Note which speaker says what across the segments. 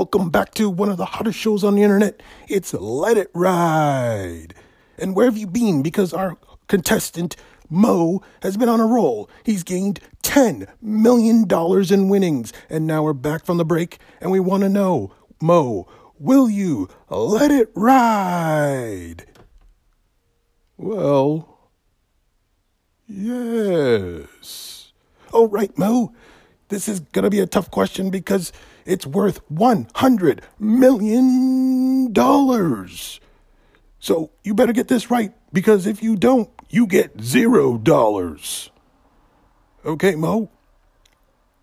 Speaker 1: Welcome back to one of the hottest shows on the internet. It's Let It Ride. And where have you been? Because our contestant, Mo, has been on a roll. He's gained $10 million in winnings. And now we're back from the break, and we want to know, Mo, will you let it ride? Well, yes. Oh, right, Mo. This is going to be a tough question because it's worth $100 million. So you better get this right because if you don't, you get zero dollars. Okay, Mo?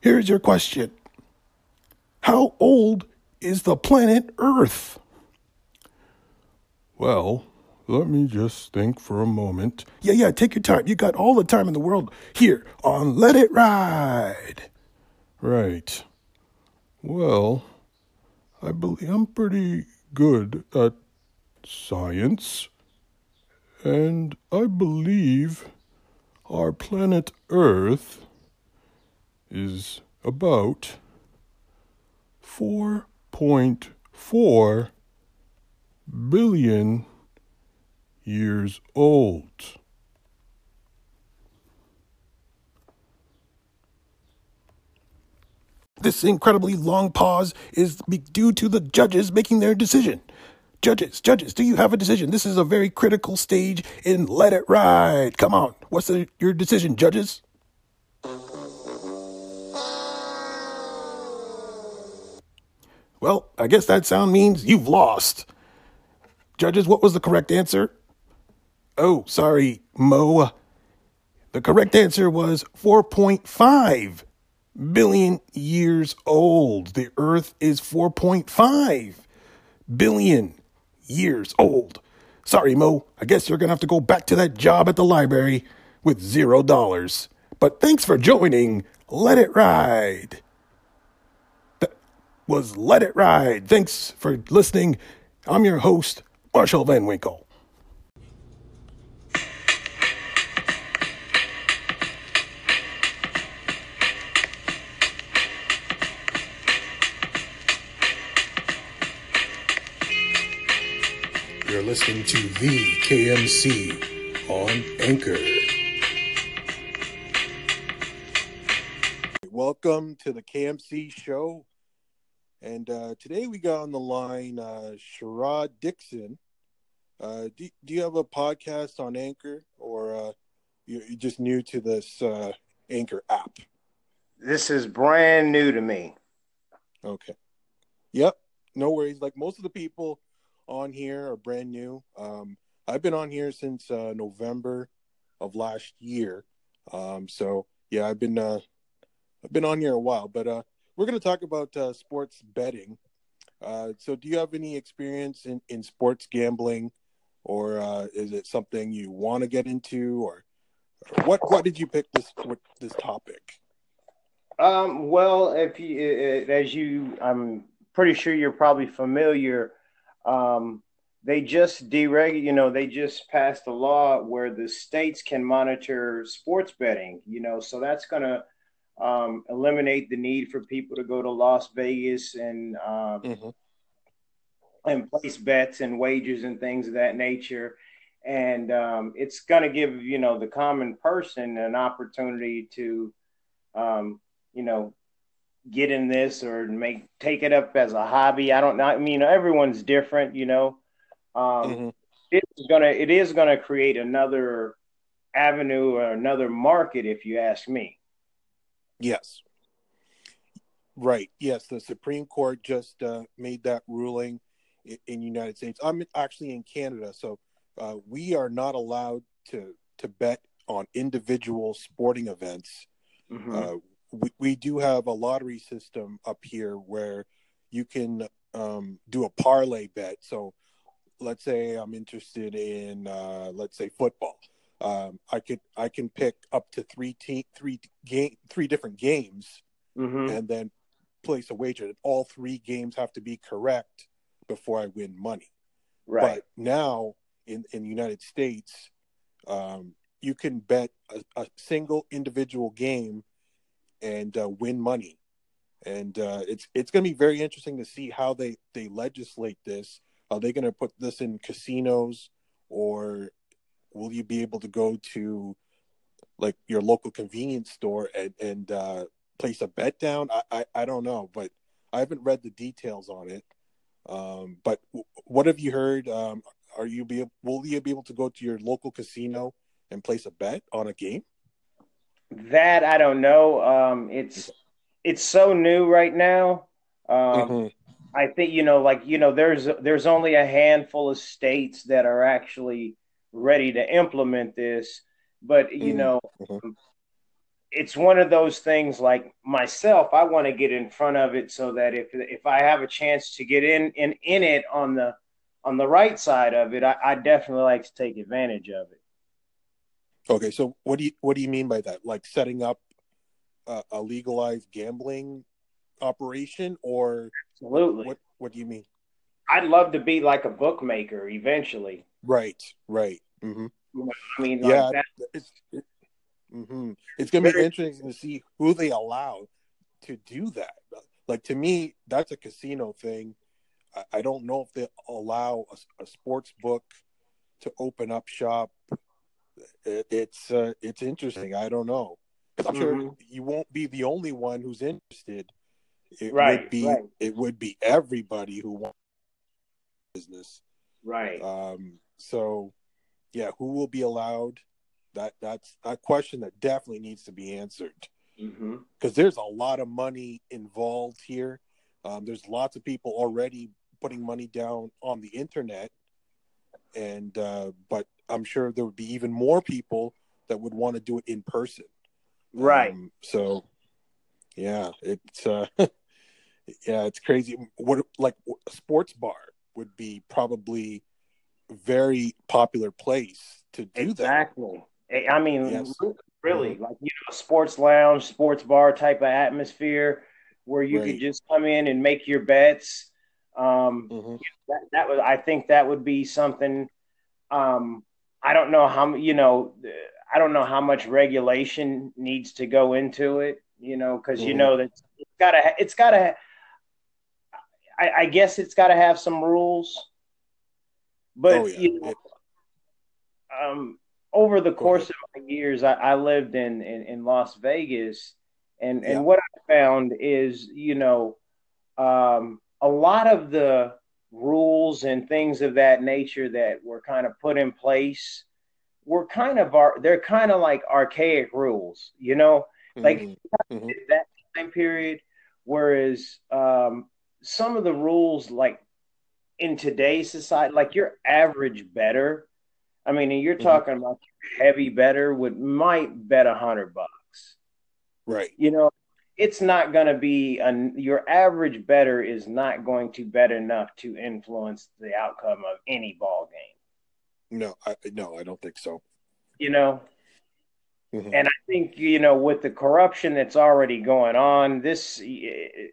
Speaker 1: Here's your question How old is the planet Earth? Well, let me just think for a moment. Yeah, yeah, take your time. You got all the time in the world here on Let It Ride. Right. Well, I believe I'm pretty good at science, and I believe our planet Earth is about 4.4 billion years old. This incredibly long pause is due to the judges making their decision. Judges, judges, do you have a decision? This is a very critical stage in Let It Ride. Come on. What's the, your decision, judges? Well, I guess that sound means you've lost. Judges, what was the correct answer? Oh, sorry, Mo. The correct answer was 4.5 billion years old. The Earth is 4.5 billion years old. Sorry, Mo. I guess you're going to have to go back to that job at the library with zero dollars. But thanks for joining Let It Ride. That was Let It Ride. Thanks for listening. I'm your host, Marshall Van Winkle. Listening to the KMC on Anchor. Welcome to the KMC show. And uh, today we got on the line uh, Sherrod Dixon. Uh, do, do you have a podcast on Anchor or uh, you, you're just new to this uh, Anchor app?
Speaker 2: This is brand new to me.
Speaker 1: Okay. Yep. No worries. Like most of the people on here are brand new. Um, I've been on here since uh, November of last year. Um, so yeah, I've been uh, I've been on here a while, but uh, we're going to talk about uh, sports betting. Uh, so, do you have any experience in, in sports gambling, or uh, is it something you want to get into, or, or what? What did you pick this this topic?
Speaker 2: Um, well, if you, as you, I'm pretty sure you're probably familiar um, they just dereg, you know, they just passed a law where the states can monitor sports betting, you know, so that's going to um, eliminate the need for people to go to Las Vegas and um, mm-hmm. and place bets and wagers and things of that nature. And um, it's going to give you know the common person an opportunity to, um, you know, get in this or make take it up as a hobby. I don't know. I mean, everyone's different, you know. Um, mm-hmm. It's gonna it is gonna create another avenue or another market, if you ask me.
Speaker 1: Yes. Right. Yes, the Supreme Court just uh, made that ruling in, in United States. I'm actually in Canada, so uh, we are not allowed to to bet on individual sporting events. Mm-hmm. Uh, we, we do have a lottery system up here where you can um, do a parlay bet. So let's say I'm interested in uh, let's say football. Um, I could I can pick up to three te- three game three different games mm-hmm. and then place a wager. That all three games have to be correct before I win money. Right. But now in in the United States, um, you can bet a, a single individual game and uh, win money. and uh, it's it's going to be very interesting to see how they they legislate this. Are they going to put this in casinos, or will you be able to go to like your local convenience store and and uh, place a bet down? I, I, I don't know, but I haven't read the details on it. Um, but w- what have you heard? Um, are you be will you be able to go to your local casino and place a bet on a game?
Speaker 2: That I don't know. Um, it's it's so new right now. Um, mm-hmm. I think you know, like you know, there's there's only a handful of states that are actually ready to implement this, but you mm-hmm. know, mm-hmm. it's one of those things. Like myself, I want to get in front of it so that if if I have a chance to get in in in it on the on the right side of it, I, I definitely like to take advantage of it.
Speaker 1: Okay, so what do you what do you mean by that? Like setting up a, a legalized gambling operation, or
Speaker 2: absolutely?
Speaker 1: What What do you mean?
Speaker 2: I'd love to be like a bookmaker eventually.
Speaker 1: Right, right. Mm-hmm.
Speaker 2: You know, I mean,
Speaker 1: yeah, like it's it, mm-hmm. it's gonna be interesting to see who they allow to do that. Like to me, that's a casino thing. I, I don't know if they allow a, a sports book to open up shop it, it's uh, it's interesting. I don't know. I'm mm-hmm. sure you won't be the only one who's interested. It right, would be right. it would be everybody who wants business.
Speaker 2: Right.
Speaker 1: Um. So, yeah, who will be allowed? That that's a question that definitely needs to be answered. Because
Speaker 2: mm-hmm.
Speaker 1: there's a lot of money involved here. Um, there's lots of people already putting money down on the internet, and uh, but I'm sure there would be even more people that would want to do it in person.
Speaker 2: Right. Um,
Speaker 1: so, yeah, it's uh, yeah, it's crazy. What like a sports bar would be probably a very popular place to do
Speaker 2: exactly. that. Exactly. I mean, yes. really, mm-hmm. like you know, sports lounge, sports bar type of atmosphere where you right. could just come in and make your bets. Um, mm-hmm. that, that was, I think, that would be something um, I don't know how you know I don't know how much regulation needs to go into it. You know, because mm-hmm. you know that it's gotta it's gotta. I, I guess it's got to have some rules, but oh, yeah. you know, um, over the course of my years, I, I lived in, in, in Las Vegas, and yeah. and what I found is, you know, um, a lot of the rules and things of that nature that were kind of put in place were kind of our they're kind of like archaic rules you know like mm-hmm. mm-hmm. that time period whereas um, some of the rules like in today's society like your average bettor i mean you're mm-hmm. talking about heavy bettor would might bet a hundred bucks
Speaker 1: right
Speaker 2: you know it's not going to be a, your average bettor is not going to bet enough to influence the outcome of any ball game.
Speaker 1: No, I no, I don't think so.
Speaker 2: You know, mm-hmm. and I think you know with the corruption that's already going on, this. It,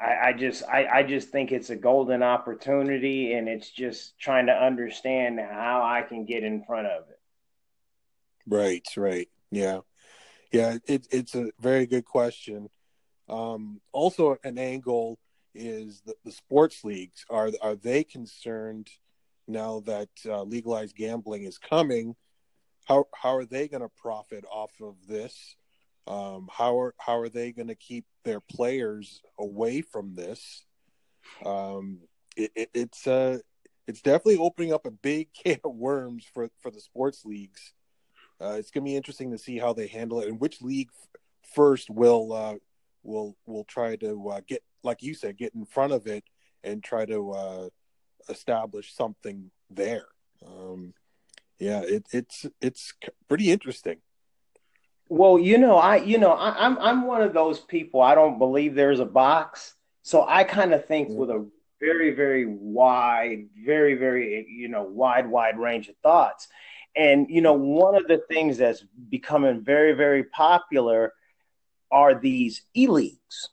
Speaker 2: I, I just I, I just think it's a golden opportunity and it's just trying to understand how I can get in front of it.
Speaker 1: Right, right. Yeah. Yeah, it, it's a very good question. Um, also, an angle is the, sports leagues are are they concerned now that uh, legalized gambling is coming? How how are they going to profit off of this? Um, how are how are they going to keep their players away from this? Um, it, it, it's uh, it's definitely opening up a big can of worms for for the sports leagues uh, it's going to be interesting to see how they handle it and which league f- first will uh, will will try to uh, get, like you said, get in front of it and try to uh, establish something there. Um, yeah, it, it's it's pretty interesting.
Speaker 2: Well, you know, I you know I, I'm I'm one of those people. I don't believe there's a box, so I kind of think mm-hmm. with a very very wide, very very you know wide wide range of thoughts. And you know, one of the things that's becoming very, very popular are these e leagues.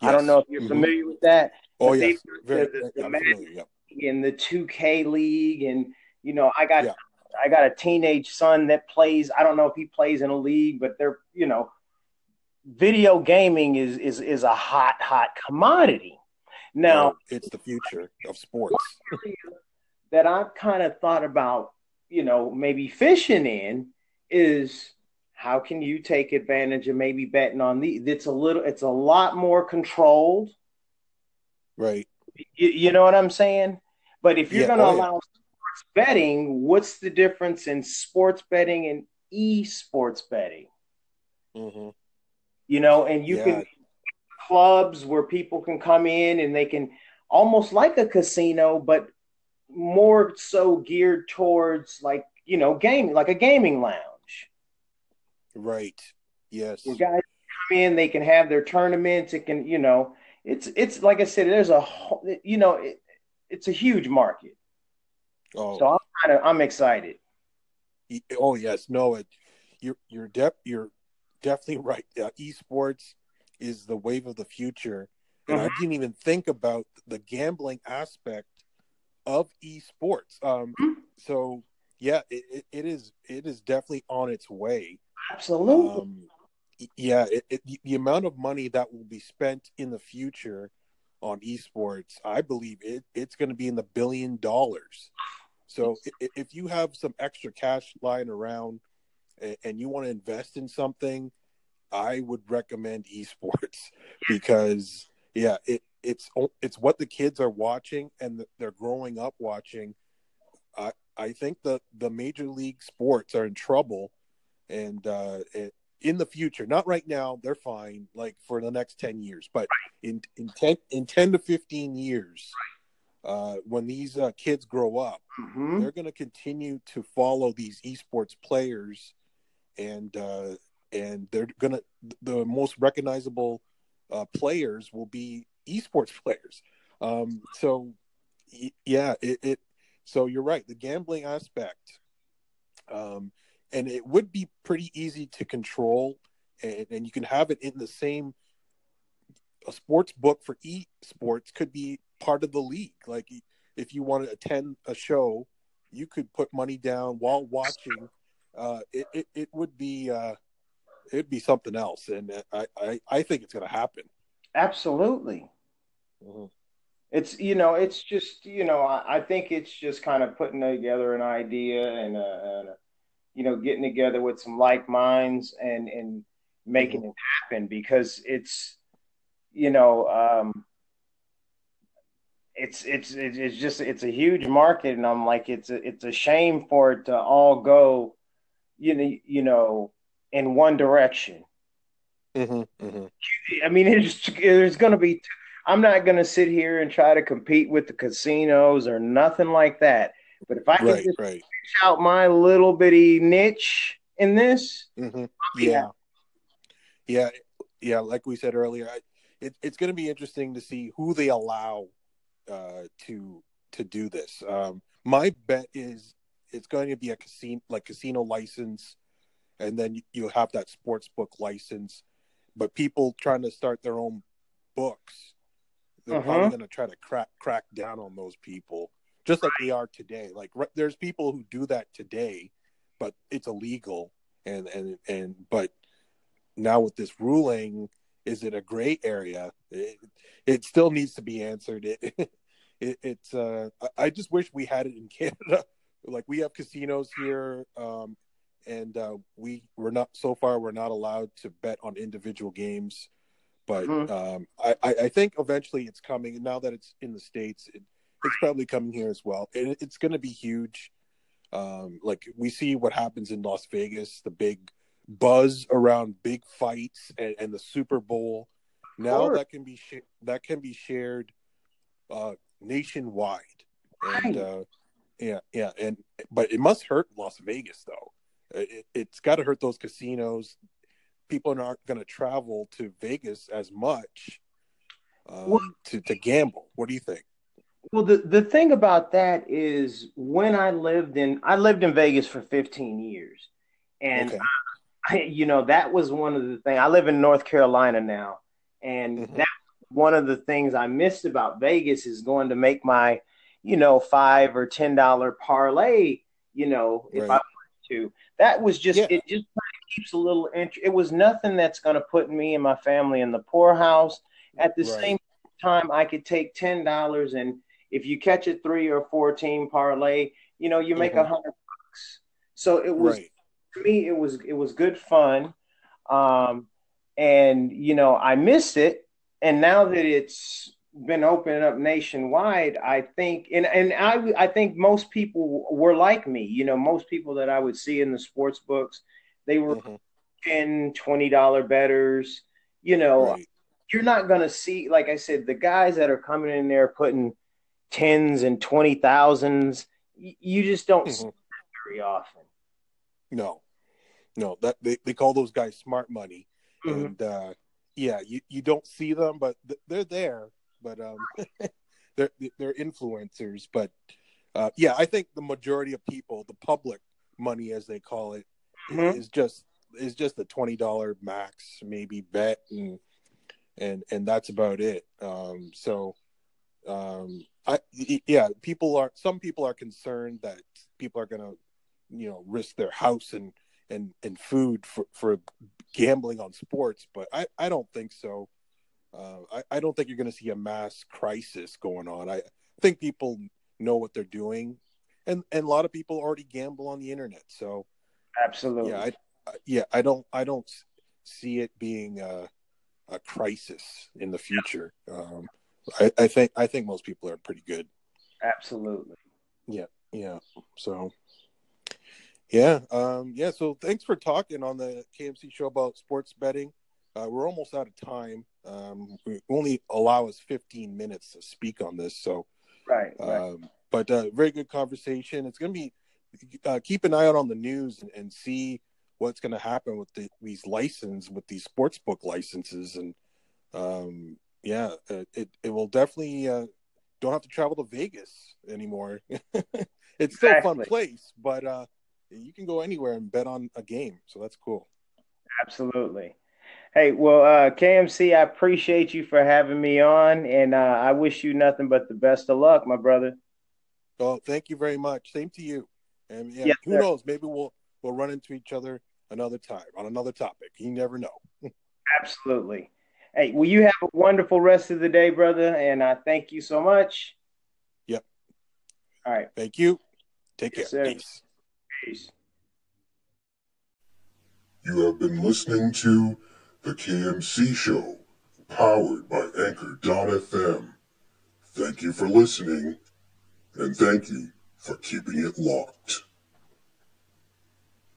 Speaker 2: Yes. I don't know if you're mm-hmm. familiar with that.
Speaker 1: Oh yes,
Speaker 2: very, the, the, the in the 2K league, and you know, I got yeah. I got a teenage son that plays. I don't know if he plays in a league, but they're you know, video gaming is is is a hot hot commodity. Now
Speaker 1: Oh, it's the future of sports.
Speaker 2: that I've kind of thought about, you know, maybe fishing in is how can you take advantage of maybe betting on the it's a little it's a lot more controlled.
Speaker 1: Right.
Speaker 2: You, you know what I'm saying? But if you're
Speaker 1: Yeah,
Speaker 2: going to
Speaker 1: oh,
Speaker 2: allow sports betting, what's the difference in sports betting and esports betting?
Speaker 1: hmm
Speaker 2: You know, and you
Speaker 1: Yeah.
Speaker 2: can clubs where people can come in and they can almost like a casino, but more so geared towards like you know gaming, like a gaming lounge.
Speaker 1: Right. Yes.
Speaker 2: Where guys come in, they can have their tournaments. It can, you know, it's it's like I said, there's a you know, it, it's a huge market.
Speaker 1: Oh.
Speaker 2: So I'm kind of I'm excited.
Speaker 1: Oh yes, no, it, you're you're def, you're definitely right. Uh, esports is the wave of the future, and I didn't even think about the gambling aspect of esports. Um,
Speaker 2: Mhm.
Speaker 1: so yeah, it, it, is it is definitely on its way.
Speaker 2: Absolutely.
Speaker 1: Um, yeah, it, it, the- amount of money that will be spent in the future on esports, I believe it it's going to be in the billion dollars. So if you have some extra cash lying around and you want to invest in something, I would recommend esports because yeah, it it's it's what the kids are watching and they're growing up watching. I I think the the major league sports are in trouble, and uh, it, in the future, not right now, they're fine. Like for the next ten years, but in in ten in ten to fifteen years, uh, when these uh, kids grow up
Speaker 2: Mhm.
Speaker 1: they're going to continue to follow these esports players and uh and they're going to the most recognizable uh players will be esports players. Um so yeah it, it so you're right. The gambling aspect um and it would be pretty easy to control and, and you can have it in the same a sports book for esports could be part of the league. Like if you want to attend a show you could put money down while watching. Uh it, it, it would be uh it'd be something else and i i, I think it's going to happen
Speaker 2: Absolutely. It's you know, it's just you know, I, I think it's just kind of putting together an idea and, uh, and uh, you know, getting together with some like minds and and making it happen because it's you know, um, it's it's it's it's just it's a huge market and I'm like it's a, it's a shame for it to all go, you know, you know, in one direction.
Speaker 1: Hmm hmm
Speaker 2: I mean, it's there's going to be. I'm not going to sit here and try to compete with the casinos or nothing like that. But if I can
Speaker 1: right
Speaker 2: just
Speaker 1: right.
Speaker 2: reach out my little bitty niche in this,
Speaker 1: hmm
Speaker 2: be
Speaker 1: yeah. yeah yeah like we said earlier I, it, it's going to be interesting to see who they allow uh to to do this. Um my bet is it's going to be a casino like casino license and then you- you have that sports book license but people trying to start their own books they're
Speaker 2: Uh-huh.
Speaker 1: probably going to try to crack crack down on those people just like they are today. Like r- there's people who do that today but it's illegal. And and and but now with this ruling is it a gray area? It, it still needs to be answered. It, it it's uh I- i just wish we had it in canada. Like we have casinos here um and uh we we're not so far we're not allowed to bet on individual games but
Speaker 2: Mhm.
Speaker 1: um I, I think eventually it's coming and now that it's in the states it, it's probably coming here as well and it, it's going to be huge. Um like we see what happens in las vegas the big buzz around big fights and, and the super bowl. Now that can be sh- that can be shared uh nationwide and uh yeah yeah and but it must hurt las vegas though it, it's got to hurt those casinos people aren't going to travel to vegas as much um,
Speaker 2: Well-
Speaker 1: to, to gamble what do you think
Speaker 2: well, the the thing about that is when I lived in I lived in Vegas for 15 years, and
Speaker 1: okay
Speaker 2: I, you know that was one of the things. I live in North Carolina now, and
Speaker 1: Mhm.
Speaker 2: that one of the things I missed about Vegas is going to make my, you know, five or ten dollar parlay. You know, if I
Speaker 1: Right.
Speaker 2: wanted to, that was just
Speaker 1: Yeah.
Speaker 2: it. Just kind of keeps a little interest. It was nothing that's going to put me and my family in the poorhouse. At the right. same time, I could take ten dollars and if you catch a three or four team parlay, you know you make a mm-hmm. hundred bucks. So it was right. to me, it was it was good fun, um, and you know I missed it, and now that it's been opening up nationwide, I think, and and I I think most people were like me. You know, most people that I would see in the sports books, they were mm-hmm. 10 20 dollar bettors. You know, right. you're not gonna see, like I said, the guys that are coming in there putting tens and twenty thousands. You just don't mm-hmm. see that very often.
Speaker 1: No, no, that they, they call those guys smart money, mm-hmm. and uh, yeah, you, you don't see them, but th- they're there but um, they're they're influencers. But uh, yeah, I think the majority of people, the public money as they call it, mm-hmm. is just is just a twenty dollar max maybe bet and and and that's about it. Um, so um, I yeah, people are some people are concerned that people are gonna you know risk their house and and and food for for gambling on sports, but I I don't think so. Uh, I, I don't think you're going to see a mass crisis going on. I think people know what they're doing, and and a lot of people already gamble on the internet. So,
Speaker 2: absolutely,
Speaker 1: yeah, I, yeah, I don't I don't see it being a, a crisis in the future. Um, I, I think I think most people are pretty good.
Speaker 2: Absolutely.
Speaker 1: Yeah, yeah. So, yeah, um, yeah. So thanks for talking on the KMC show about sports betting. Uh, we're almost out of time. Um, we only allow us 15 minutes to speak on this, so
Speaker 2: right. right.
Speaker 1: Um, but uh, very good conversation. It's going to be uh, keep an eye out on the news and, and see what's going to happen with the, these licenses, with these sports book licenses, and um, yeah, uh, it it will definitely uh, don't have to travel to Vegas anymore. it's still a fun place, but uh, you can go anywhere and bet on a game, so that's cool.
Speaker 2: Absolutely. Hey, well, uh, KMC, I appreciate you for having me on, and uh, I wish you nothing but the best of luck, my brother.
Speaker 1: Oh, thank you very much. Same to you. And yeah, yes, who sir. knows? Maybe we'll we'll run into each other another time on another topic. You never know.
Speaker 2: Absolutely. Hey, well, you have a wonderful rest of the day, brother, and I thank you so much.
Speaker 1: Yep.
Speaker 2: All right.
Speaker 1: Thank you. Take yes, care. Sir. Peace.
Speaker 2: Peace.
Speaker 3: You have been listening to the KMC Show, powered by Anchor.fm. Thank you for listening, and thank you for keeping it locked.